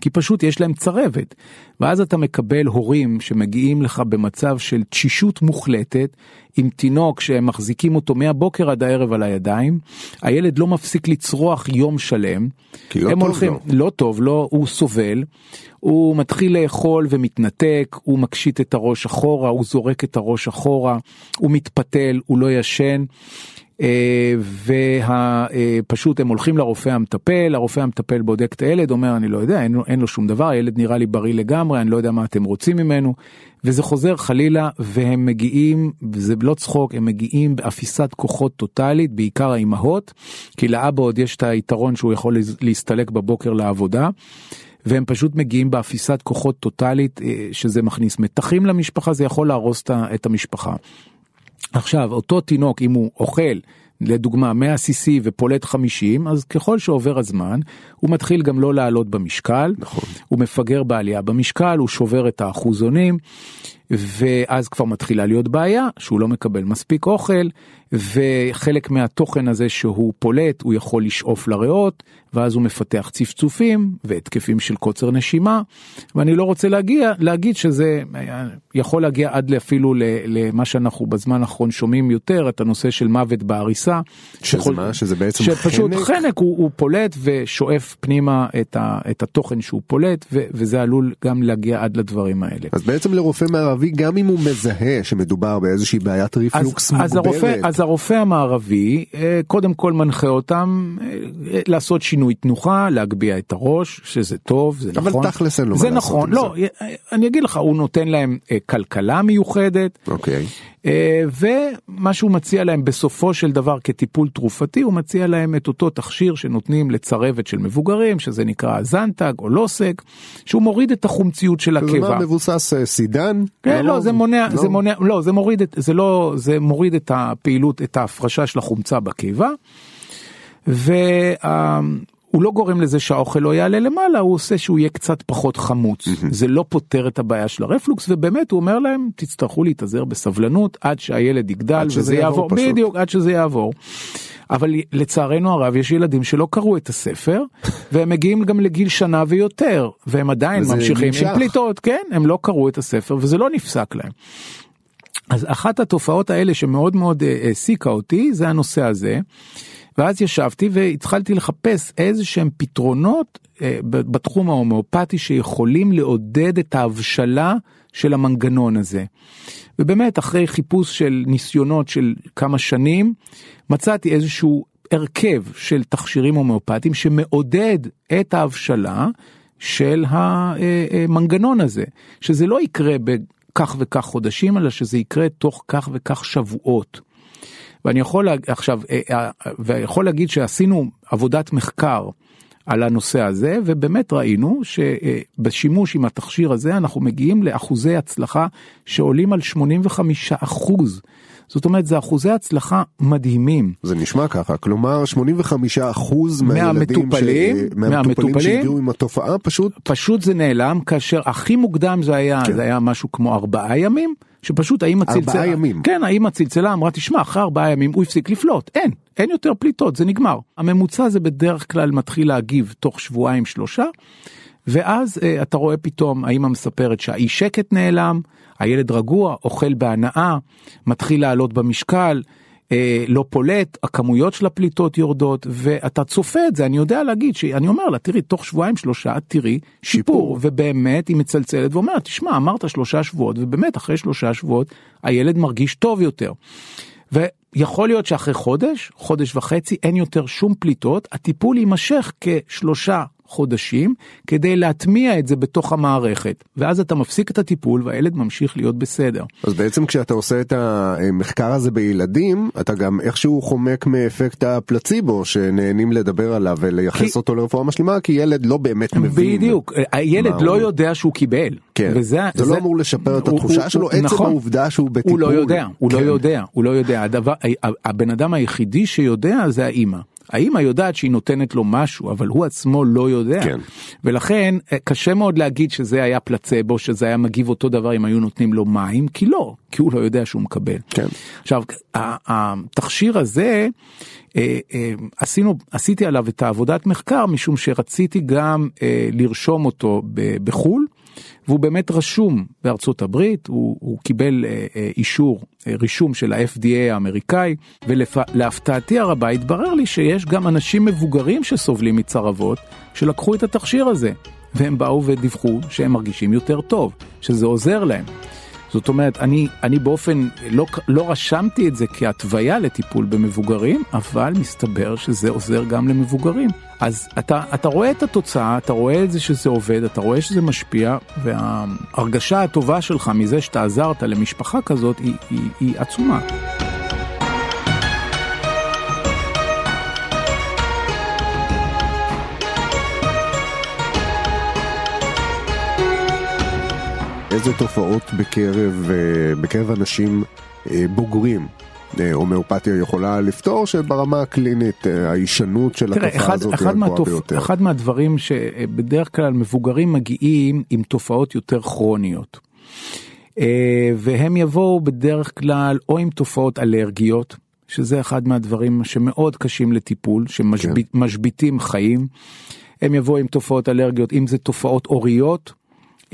כי פשוט יש להם צרבת. ואז אתה מקבל הורים שמגיעים לך במצב של תשישות מוחלטת, עם תינוק שהם מחזיקים אותו מהבוקר עד הערב על הידיים, הילד לא מפסיק לצרוח יום שלם. כי לא הם טוב הולכים, לו. לא טוב לו, הוא סובל, הוא מתחיל לאכול ומתנתק, הוא מקשיט את הראש אחורה, הוא זורק את הראש אחורה, הוא מתפתל, הוא לא ישן. ופשוט הם הולכים לרופא המטפל, הרופא המטפל בודק את הילד, אומר אני לא יודע, אין אין לו שום דבר, הילד נראה לי בריא לגמרי, אני לא יודע מה אתם רוצים ממנו, וזה חוזר חלילה, והם מגיעים, וזה לא צחוק, הם מגיעים באפיסת כוחות טוטאלית, בעיקר האימהות, כי לאבא עוד יש את היתרון שהוא יכול להסתלק בבוקר לעבודה. והם פשוט מגיעים באפיסת כוחות טוטאלית אה, שזה מכניס מתחים למשפחה זה יכול להרוס את המשפחה. עכשיו אותו תינוק אם הוא אוכל לדוגמה 100 cc ופולט 50 אז ככל שעובר הזמן הוא מתחיל גם לא לעלות במשקל נכון. הוא מפגר בעלייה במשקל הוא שובר את האחוזונים ואז כבר מתחילה להיות בעיה שהוא לא מקבל מספיק אוכל וחלק מהתוכן הזה שהוא פולט הוא יכול לשאוף לריאות ואז הוא מפתח צפצופים והתקפים של קוצר נשימה ואני לא רוצה להגיע להגיד שזה אה, יכול להגיע עד אפילו למה שאנחנו בזמן האחרון שומעים יותר את הנושא של מוות בעריסה. שזה שיכול- מה? שזה בעצם שפשוט חנק? חנק הוא, הוא פולט ושואף פנימה את, ה, את התוכן שהוא פולט ו, וזה עלול גם להגיע עד לדברים האלה. אז בעצם לרופא מערבי גם אם הוא מזהה שמדובר באיזושהי בעיית ריפלוקס אז, אז, הרופא, מוגברת. אז הרופא המערבי אה, קודם כל מנחה אותם אה, אה, לעשות שינוי תנוחה, להגביה את הראש, שזה טוב, זה אבל נכון. תכלס אין לו מה זה לעשות נכון, עם לא, אה, אני אגיד לך, הוא נותן להם כלכלה מיוחדת, אוקיי. ומה שהוא מציע להם בסופו של דבר כטיפול תרופתי, הוא מציע להם את אותו תכשיר שנותנים לצרבת של מבוגרים, שזה נקרא זנטג או לוסק, שהוא מוריד את החומציות של זה הקיבה. מבוסס אה, סידן? כן, לא, זה מונע, לא. זה מונע, לא, זה מוריד את, זה לא, זה מוריד את הפעילות, את ההפרשה של החומצה בקיבה, והוא לא גורם לזה שהאוכל לא יעלה למעלה, הוא עושה שהוא יהיה קצת פחות חמוץ. זה לא פותר את הבעיה של הרפלוקס, ובאמת הוא אומר להם, תצטרכו להתאזר בסבלנות עד שהילד יגדל עד שזה וזה יעבור יעבור, פשוט. בדיוק, עד שזה יעבור. אבל לצערנו הרב יש ילדים שלא קראו את הספר והם מגיעים גם לגיל שנה ויותר והם עדיין ממשיכים נמשך. עם פליטות כן הם לא קראו את הספר וזה לא נפסק להם. אז אחת התופעות האלה שמאוד מאוד אה, העסיקה אותי זה הנושא הזה. ואז ישבתי והתחלתי לחפש איזה שהם פתרונות אה, בתחום ההומאופתי שיכולים לעודד את ההבשלה של המנגנון הזה. ובאמת אחרי חיפוש של ניסיונות של כמה שנים מצאתי איזשהו הרכב של תכשירים הומאופטיים שמעודד את ההבשלה של המנגנון הזה שזה לא יקרה בכך וכך חודשים אלא שזה יקרה תוך כך וכך שבועות. ואני יכול. עכשיו אה, אה, ויכול להגיד שעשינו עבודת מחקר על הנושא הזה ובאמת ראינו שבשימוש עם התכשיר הזה אנחנו מגיעים לאחוזי הצלחה שעולים על 85 אחוז. זאת אומרת זה אחוזי הצלחה מדהימים. זה נשמע ככה, כלומר 85 אחוז מהילדים, מהמטופלים, ש... מהמטופלים, שהגיעו עם התופעה פשוט פשוט זה נעלם כאשר הכי מוקדם זה היה כן. זה היה משהו כמו ארבעה ימים שפשוט האמא צלצלה ארבעה ימים. כן האמא צלצלה אמרה תשמע אחרי ארבעה ימים הוא הפסיק לפלוט אין אין יותר פליטות זה נגמר הממוצע זה בדרך כלל מתחיל להגיב תוך שבועיים שלושה ואז אה, אתה רואה פתאום האמא מספרת שהאי שקט נעלם הילד רגוע אוכל בהנאה מתחיל לעלות במשקל. אה, לא פולט, הכמויות של הפליטות יורדות, ואתה צופה את זה, אני יודע להגיד, שאני אומר לה, תראי, תוך שבועיים שלושה, תראי שיפור, שיפור. ובאמת היא מצלצלת ואומרת, תשמע, אמרת שלושה שבועות, ובאמת אחרי שלושה שבועות הילד מרגיש טוב יותר. ויכול להיות שאחרי חודש, חודש וחצי, אין יותר שום פליטות, הטיפול יימשך כשלושה חודשים כדי להטמיע את זה בתוך המערכת, ואז אתה מפסיק את הטיפול והילד ממשיך להיות בסדר. אז בעצם כשאתה עושה את המחקר הזה בילדים אתה גם איכשהו חומק מאפקט הפלציבו שנהנים לדבר עליו ולייחס כי- אותו לרפואה משלימה כי ילד לא באמת מבין. בדיוק, הילד לא הוא- יודע שהוא קיבל. כן. וזה, זה לא אמור לשפר את התחושה הוא- שלו, הוא- עצם נכון. העובדה שהוא בטיפול. הוא לא יודע, הוא לא כן. יודע, הוא לא יודע. הדבר, הבן אדם היחידי שיודע זה האימא. האמא יודעת שהיא נותנת לו משהו, אבל הוא עצמו לא יודע. כן. ולכן אה, קשה מאוד להגיד שזה היה פלצבו, שזה היה מגיב אותו דבר אם היו נותנים לו מים, כי לא, כי הוא לא יודע שהוא מקבל. כן. עכשיו, התכשיר הזה, אה, אה, עשינו, עשיתי עליו את העבודת מחקר משום שרציתי גם לרשום אותו בחו"ל. והוא באמת רשום בארצות הברית, הוא, הוא קיבל אה, אה, אישור, אה, רישום של ה-FDA האמריקאי, ולהפתעתי הרבה התברר לי שיש גם אנשים מבוגרים שסובלים מצרבות, שלקחו את התכשיר הזה, והם באו ודיווחו שהם מרגישים יותר טוב, שזה עוזר להם. זאת אומרת, אני, אני באופן, לא, לא רשמתי את זה כהתוויה לטיפול במבוגרים, אבל מסתבר שזה עוזר גם למבוגרים. אז אתה, אתה רואה את התוצאה, אתה רואה את זה שזה עובד, אתה רואה שזה משפיע, וההרגשה הטובה שלך מזה שאתה עזרת למשפחה כזאת היא, היא, היא עצומה. איזה תופעות בקרב, אה, בקרב אנשים אה, בוגרים אה, הומאופתיה יכולה לפתור שברמה הקלינית ההישנות של תראה, התופעה אחד, הזאת היא אחד, הגבוהה מהתופ... ביותר. אחד מהדברים שבדרך כלל מבוגרים מגיעים עם תופעות יותר כרוניות. והם יבואו בדרך כלל או עם תופעות אלרגיות, שזה אחד מהדברים שמאוד קשים לטיפול, שמשביתים חיים. הם יבואו עם תופעות אלרגיות, אם זה תופעות עוריות,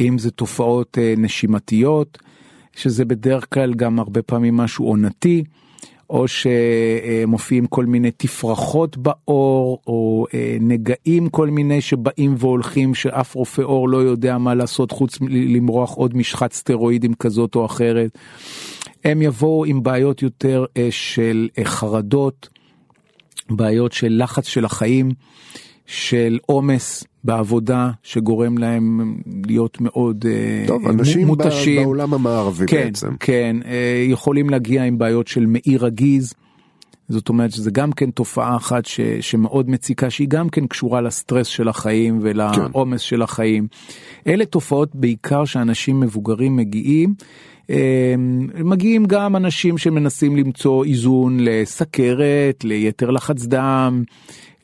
אם זה תופעות אה, נשימתיות, שזה בדרך כלל גם הרבה פעמים משהו עונתי, או שמופיעים כל מיני תפרחות בעור, או אה, נגעים כל מיני שבאים והולכים, שאף רופא עור לא יודע מה לעשות חוץ מלמרוח עוד משחת סטרואידים כזאת או אחרת. הם יבואו עם בעיות יותר אה, של חרדות, בעיות של לחץ של החיים, של עומס בעבודה שגורם להם להיות מאוד אה, טוב, אנשים מותשים. בעולם המערבי כן, בעצם. כן, אה, יכולים להגיע עם בעיות של מעי רגיז. זאת אומרת שזה גם כן תופעה אחת ש, שמאוד מציקה שהיא גם כן קשורה לסטרס של החיים ולעומס של החיים. אלה תופעות בעיקר שאנשים מבוגרים מגיעים. אה, מגיעים גם אנשים שמנסים למצוא איזון לסכרת, ליתר לחץ דם,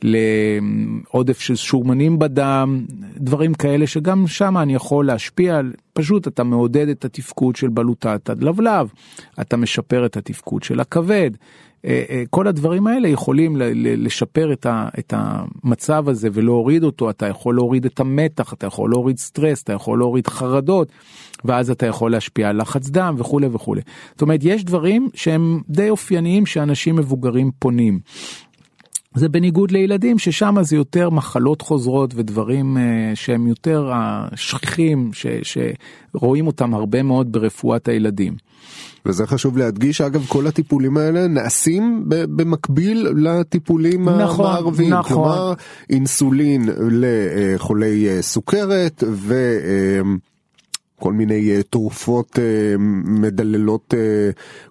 לעודף של שורמנים בדם, דברים כאלה שגם שם אני יכול להשפיע, פשוט אתה מעודד את התפקוד של בלוטת הלבלב, אתה משפר את התפקוד של הכבד. כל הדברים האלה יכולים לשפר את המצב הזה ולהוריד אותו, אתה יכול להוריד את המתח, אתה יכול להוריד סטרס, אתה יכול להוריד חרדות, ואז אתה יכול להשפיע על לחץ דם וכולי וכולי. זאת אומרת, יש דברים שהם די אופייניים שאנשים מבוגרים פונים. זה בניגוד לילדים ששם זה יותר מחלות חוזרות ודברים שהם יותר שכיחים ש, שרואים אותם הרבה מאוד ברפואת הילדים. וזה חשוב להדגיש אגב כל הטיפולים האלה נעשים במקביל לטיפולים נכון, המערביים נכון. כלומר אינסולין לחולי סוכרת ו... כל מיני תרופות מדללות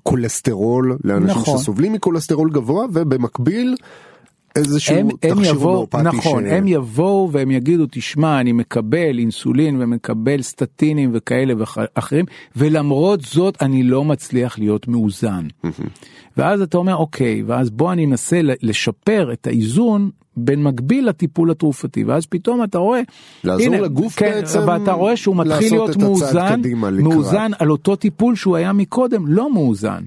כולסטרול לאנשים נכון. שסובלים מכולסטרול גבוה ובמקביל איזשהו הם, הם תכשיר יבואו, הומאופתי נכון, ש... הם יבואו והם יגידו תשמע אני מקבל אינסולין ומקבל סטטינים וכאלה ואחרים ולמרות זאת אני לא מצליח להיות מאוזן. ואז אתה אומר אוקיי ואז בוא אני אנסה לשפר את האיזון בין מקביל לטיפול התרופתי ואז פתאום אתה רואה לעזור הנה, לגוף כן, בעצם ואתה רואה שהוא מתחיל להיות מאוזן. מאוזן על אותו טיפול שהוא היה מקודם לא מאוזן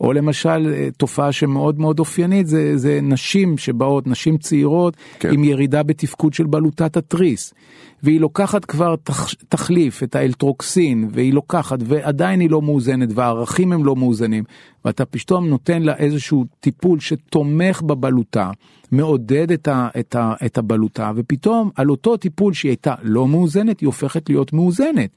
או למשל אה, תופעה שמאוד מאוד אופיינית זה, זה נשים שבאות נשים צעירות כן. עם ירידה בתפקוד של בלוטת התריס והיא לוקחת כבר תח, תחליף את האלטרוקסין והיא לוקחת ועדיין היא לא מאוזנת והערכים הם לא מאוזנים ואתה פתאום נותן לה איזשהו טיפול שתומך בבלוטה מעודד את, ה, את, ה, את הבלוטה ופתאום על אותו טיפול שהיא הייתה לא מאוזנת היא הופכת להיות מאוזנת.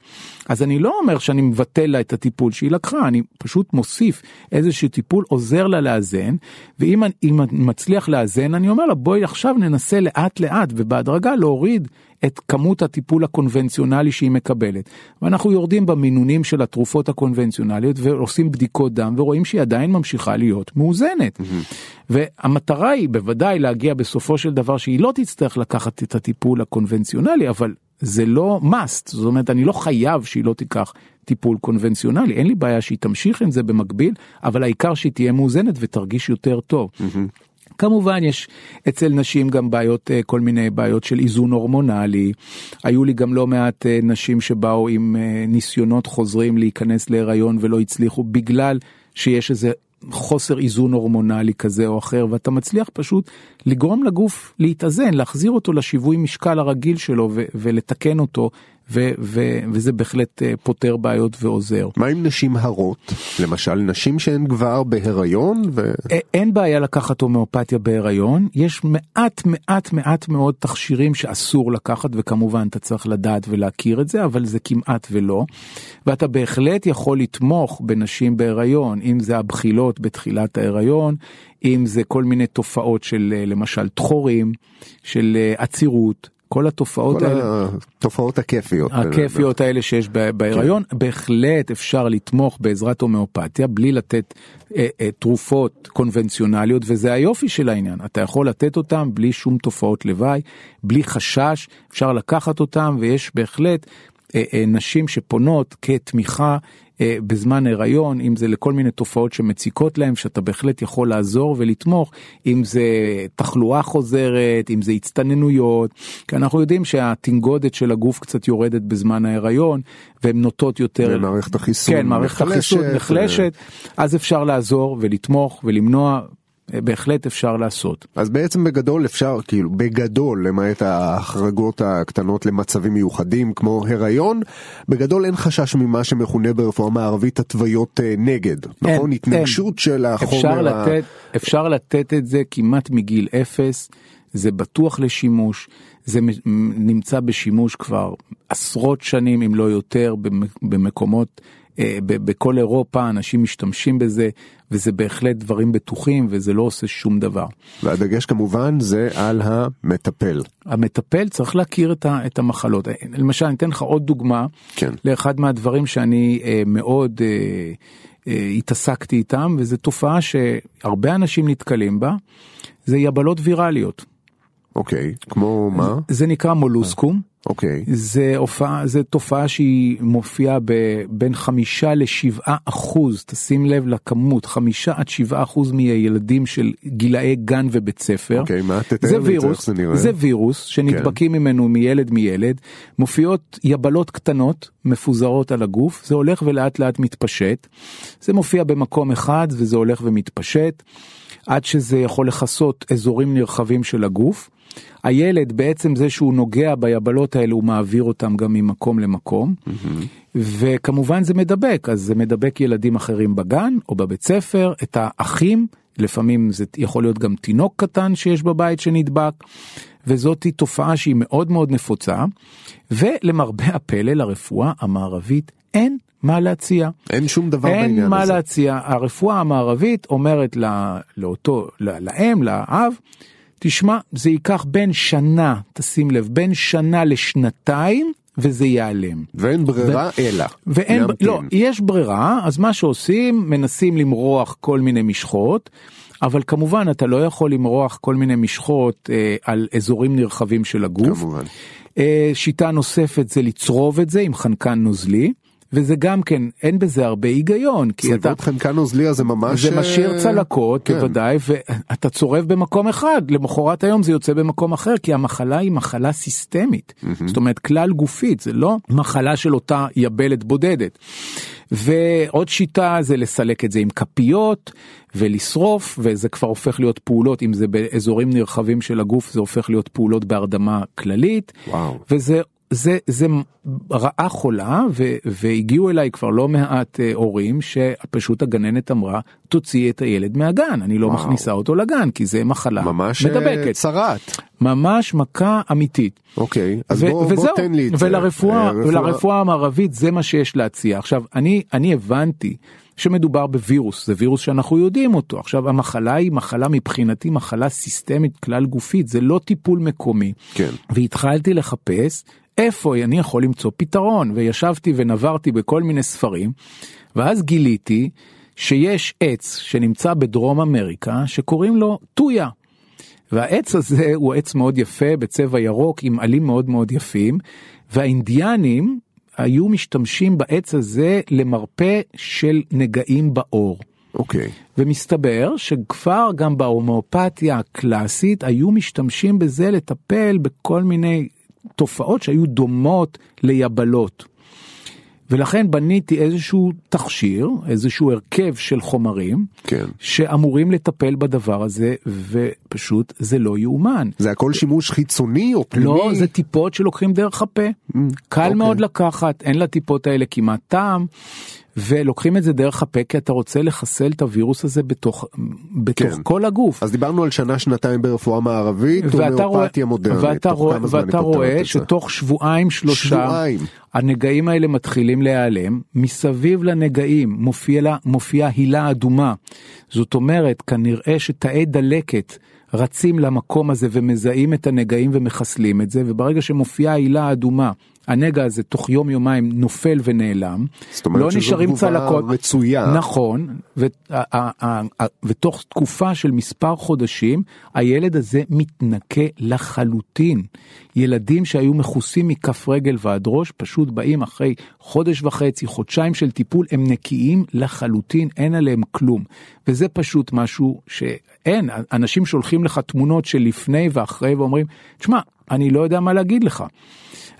אז אני לא אומר שאני מבטל לה את הטיפול שהיא לקחה אני פשוט מוסיף איזשהו טיפול עוזר לה לאזן ואם אני אם אני מצליח לאזן אני אומר לה בואי עכשיו ננסה לאט לאט ובהדרגה להוריד את כמות הטיפול הקונבנציונלי שהיא מקבלת. ואנחנו יורדים במינונים של התרופות הקונבנציונליות ועושים בדיקות דם ורואים שהיא עדיין ממשיכה להיות מאוזנת. Mm-hmm. והמטרה היא בוודאי להגיע בסופו של דבר שהיא לא תצטרך לקחת את הטיפול הקונבנציונלי אבל זה לא must זאת אומרת אני לא חייב שהיא לא תיקח טיפול קונבנציונלי אין לי בעיה שהיא תמשיך עם זה במקביל אבל העיקר שהיא תהיה מאוזנת ותרגיש יותר טוב. Mm-hmm. כמובן יש אצל נשים גם בעיות, אה, כל מיני בעיות של איזון הורמונלי. היו לי גם לא מעט אה, נשים שבאו עם אה, ניסיונות חוזרים להיכנס להיריון ולא הצליחו בגלל שיש איזה חוסר איזון הורמונלי כזה או אחר ואתה מצליח פשוט לגרום לגוף להתאזן להחזיר אותו לשיווי משקל הרגיל שלו ולתקן אותו ו- ו- וזה בהחלט אה, פותר בעיות ועוזר. מה עם נשים הרות? למשל נשים שהן כבר בהיריון ו... אין בעיה לקחת הומאופתיה בהיריון, יש מעט מעט מעט מאוד תכשירים שאסור לקחת וכמובן אתה צריך לדעת ולהכיר את זה, אבל זה כמעט ולא. ואתה בהחלט יכול לתמוך בנשים בהיריון, אם זה הבחילות בתחילת ההיריון, אם זה כל מיני תופעות של אה, למשל דחורים, של אה, עצירות. כל התופעות כל האלה, התופעות הכיפיות. הכיפיות האלה שיש ב- בהיריון, בהחלט אפשר לתמוך בעזרת הומאופתיה בלי לתת אה, אה, תרופות קונבנציונליות, וזה היופי של העניין, אתה יכול לתת אותם בלי שום תופעות לוואי, בלי חשש, אפשר לקחת אותם, ויש בהחלט נשים שפונות כתמיכה אה, בזמן הריון, אם זה לכל מיני תופעות שמציקות להם, שאתה בהחלט יכול לעזור ולתמוך, אם זה תחלואה חוזרת, אם זה הצטננויות, כי אנחנו יודעים שהתנגודת של הגוף קצת יורדת בזמן ההיריון, והן נוטות יותר... ומערכת החיסון כן, מערכת החיסון נחלשת, נחלשת, אז אפשר לעזור ולתמוך ולמנוע, אה, בהחלט אפשר לעשות. אז בעצם בגדול אפשר, כאילו, בגדול, למעט ההחרגות הקטנות למצבים מיוחדים כמו הריון, בגדול אין חשש ממה שמכונה ברפואה מערבית התוויות אה, נגד, נכון? אין. התנגשות של החומר. אפשר ה- לתת, אפשר לתת את זה כמעט מגיל אפס, זה בטוח לשימוש, זה נמצא בשימוש כבר עשרות שנים אם לא יותר במ- במקומות, בכל אירופה אנשים משתמשים בזה וזה בהחלט דברים בטוחים וזה לא עושה שום דבר. והדגש כמובן זה על המטפל. המטפל צריך להכיר את, ה, את המחלות. למשל, אני אתן לך עוד דוגמה כן. לאחד מהדברים שאני אה, מאוד אה, אה, התעסקתי איתם, וזו תופעה שהרבה אנשים נתקלים בה, זה יבלות ויראליות. אוקיי, כמו מה? זה נקרא מולוסקום. אוקיי. זה הופעה, זה תופעה שהיא מופיעה בין חמישה לשבעה אחוז, תשים לב לכמות, חמישה עד שבעה אחוז מהילדים של גילאי גן ובית ספר. אוקיי, מה? תתאר לי את זה, איך זה נראה. זה וירוס שנדבקים ממנו מילד מילד, מופיעות יבלות קטנות מפוזרות על הגוף, זה הולך ולאט לאט מתפשט, זה מופיע במקום אחד וזה הולך ומתפשט, עד שזה יכול לכסות אזורים נרחבים של הגוף. הילד בעצם זה שהוא נוגע ביבלות האלה הוא מעביר אותם גם ממקום למקום וכמובן זה מדבק אז זה מדבק ילדים אחרים בגן או בבית ספר את האחים לפעמים זה יכול להיות גם תינוק קטן שיש בבית שנדבק וזאת תופעה שהיא מאוד מאוד נפוצה ולמרבה הפלא לרפואה המערבית אין מה להציע. אין שום דבר אין בעניין מה הזה. להציע, הרפואה המערבית אומרת לה, לאותו, לה- לאם, לאב, תשמע, זה ייקח בין שנה, תשים לב, בין שנה לשנתיים וזה ייעלם. ואין ברירה אלא. ואין, להמתין. לא, יש ברירה, אז מה שעושים, מנסים למרוח כל מיני משחות, אבל כמובן אתה לא יכול למרוח כל מיני משחות אה, על אזורים נרחבים של הגוף. כמובן. אה, שיטה נוספת זה לצרוב את זה עם חנקן נוזלי, וזה גם כן, אין בזה הרבה היגיון, כי אתה... צריבות חנקן נוזליה זה ממש... זה משאיר אה, צלקות, כן. בוודאי, ואתה צורב במקום אחד, למחרת היום זה יוצא במקום אחר, כי המחלה היא מחלה סיסטמית. זאת אומרת, כלל גופית, זה לא מחלה של אותה יבלת בודדת. ועוד שיטה זה לסלק את זה עם כפיות ולשרוף, וזה כבר הופך להיות פעולות, אם זה באזורים נרחבים של הגוף, זה הופך להיות פעולות בהרדמה כללית. וואו. וזה זה זה רעה חולה ו, והגיעו אליי כבר לא מעט אה, הורים שפשוט הגננת אמרה תוציאי את הילד מהגן אני לא וואו. מכניסה אותו לגן כי זה מחלה ממש אה, מדבקת צרעת. ממש מכה אמיתית. אוקיי, אז ו- בוא, בוא וזהו. תן לי את זה. ולרפואה, אה, רפואה- ולרפואה המערבית זה מה שיש להציע. עכשיו, אני, אני הבנתי שמדובר בווירוס, זה וירוס שאנחנו יודעים אותו. עכשיו, המחלה היא מחלה מבחינתי מחלה סיסטמית כלל גופית, זה לא טיפול מקומי. כן. והתחלתי לחפש איפה אני יכול למצוא פתרון, וישבתי ונברתי בכל מיני ספרים, ואז גיליתי שיש עץ שנמצא בדרום אמריקה שקוראים לו טויה. והעץ הזה הוא עץ מאוד יפה בצבע ירוק עם עלים מאוד מאוד יפים והאינדיאנים היו משתמשים בעץ הזה למרפא של נגעים בעור. אוקיי. ומסתבר שכבר גם בהומאופתיה הקלאסית היו משתמשים בזה לטפל בכל מיני תופעות שהיו דומות ליבלות. ולכן בניתי איזשהו תכשיר, איזשהו הרכב של חומרים, כן. שאמורים לטפל בדבר הזה, ופשוט זה לא יאומן. זה הכל שימוש חיצוני או פנימי? לא, זה טיפות שלוקחים דרך הפה. קל אוקיי. מאוד לקחת, אין לטיפות האלה כמעט טעם. ולוקחים את זה דרך הפה כי אתה רוצה לחסל את הווירוס הזה בתוך, בתוך כן. כל הגוף. אז דיברנו על שנה שנתיים ברפואה מערבית הומאופתיה מודרנית. ואתה רואה, ואתה רואה? שתוך שבועיים שלושה שבועיים. הנגעים האלה מתחילים להיעלם, מסביב לנגעים מופיע, לה- מופיעה הילה אדומה. זאת אומרת, כנראה שתאי דלקת רצים למקום הזה ומזהים את הנגעים ומחסלים את זה, וברגע שמופיעה הילה האדומה, הנגע הזה תוך יום יומיים נופל ונעלם, לא נשארים צלקות, רצויה. נכון, ו- ה- ה- ה- ה- ותוך תקופה של מספר חודשים הילד הזה מתנקה לחלוטין. ילדים שהיו מכוסים מכף רגל ועד ראש פשוט באים אחרי חודש וחצי, חודשיים של טיפול, הם נקיים לחלוטין, אין עליהם כלום. וזה פשוט משהו שאין, אנשים שולחים לך תמונות של לפני ואחרי ואומרים, תשמע, אני לא יודע מה להגיד לך.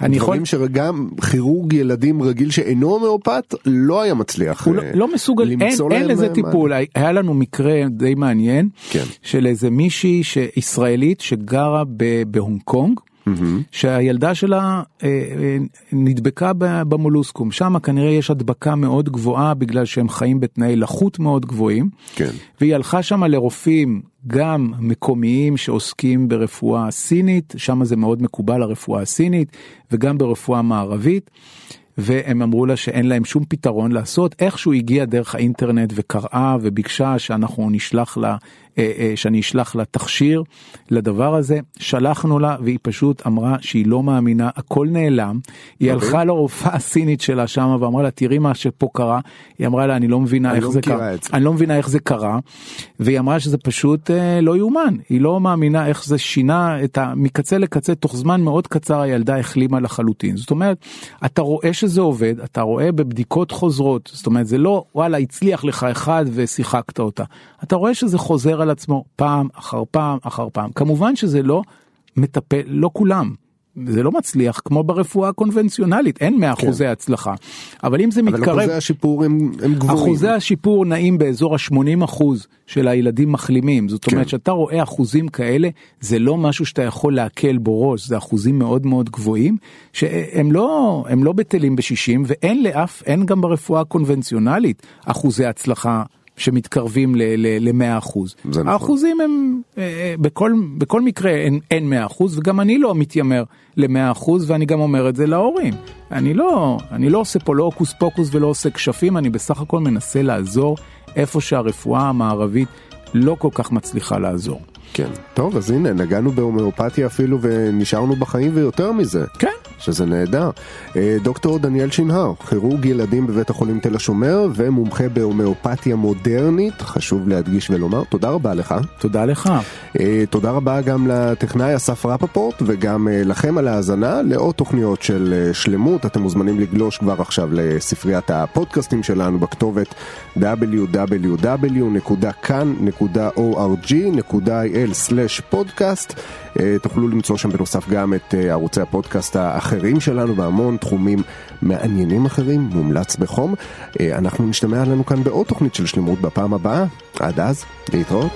אני יכול... דברים שגם כירורג ילדים רגיל שאינו הומאופת לא היה מצליח הוא לא, אה, לא מסוגל, אין, למצוא אין להם, לזה אה, טיפול, היה לנו מקרה די מעניין כן. של איזה מישהי ישראלית שגרה בהונג קונג. שהילדה שלה אה, אה, נדבקה במולוסקום, שם כנראה יש הדבקה מאוד גבוהה בגלל שהם חיים בתנאי לחות מאוד גבוהים, כן. והיא הלכה שם לרופאים גם מקומיים שעוסקים ברפואה סינית, שם זה מאוד מקובל הרפואה הסינית, וגם ברפואה מערבית. והם אמרו לה שאין להם שום פתרון לעשות, איכשהו הגיעה דרך האינטרנט וקראה וביקשה שאנחנו נשלח לה, שאני אשלח לה תכשיר לדבר הזה, שלחנו לה והיא פשוט אמרה שהיא לא מאמינה, הכל נעלם, היא. הלכה לרופאה הסינית שלה שם ואמרה לה תראי מה שפה קרה, היא אמרה לה אני לא מבינה איך לא זה קרה, את זה." אני לא מבינה איך זה קרה, והיא אמרה שזה פשוט אה, לא יאומן, היא לא מאמינה איך זה שינה את ה... מקצה לקצה, תוך זמן מאוד קצר הילדה החלימה לחלוטין. זאת אומרת, אתה רואה שזה עובד, אתה רואה בבדיקות חוזרות, זאת אומרת זה לא וואלה הצליח לך אחד ושיחקת אותה, אתה רואה שזה חוזר על עצמו פעם אחר פעם אחר פעם. כמובן שזה לא מטפל, לא כולם. זה לא מצליח כמו ברפואה הקונבנציונלית אין 100 אחוזי הצלחה אבל אם זה אבל מתקרב אחוזי השיפור הם הם גבוהים. אחוזי השיפור נעים באזור ה-80 אחוז של הילדים מחלימים זאת אומרת כן. שאתה רואה אחוזים כאלה זה לא משהו שאתה יכול להקל בו ראש זה אחוזים מאוד מאוד גבוהים שהם לא הם לא בטלים בשישים ואין לאף אין גם ברפואה הקונבנציונלית אחוזי הצלחה. שמתקרבים ל-100 אחוז. זה נכון. האחוזים הם אה, בכל, בכל מקרה אין, אין 100 אחוז וגם אני לא מתיימר ל-100 אחוז ואני גם אומר את זה להורים. אני לא, אני לא עושה פה לא הוקוס פוקוס ולא עושה כשפים, אני בסך הכל מנסה לעזור איפה שהרפואה המערבית לא כל כך מצליחה לעזור. כן. טוב אז הנה נגענו בהומאופתיה אפילו ונשארנו בחיים ויותר מזה. כן. שזה נהדר. אה, דוקטור דניאל שנהר, כירורג ילדים בבית החולים תל השומר ומומחה בהומאופתיה מודרנית, חשוב להדגיש ולומר, תודה רבה לך. תודה לך. אה, תודה רבה גם לטכנאי אסף רפפורט וגם אה, לכם על ההאזנה לעוד תוכניות של שלמות. אתם מוזמנים לגלוש כבר עכשיו לספריית הפודקאסטים שלנו בכתובת www.kan.org.il/פודקאסט. אה, תוכלו למצוא שם בנוסף גם את אה, ערוצי הפודקאסט האחרים שלנו בהמון תחומים מעניינים אחרים, מומלץ בחום. אה, אנחנו נשתמע לנו כאן בעוד תוכנית של שלמות בפעם הבאה. עד אז, להתראות.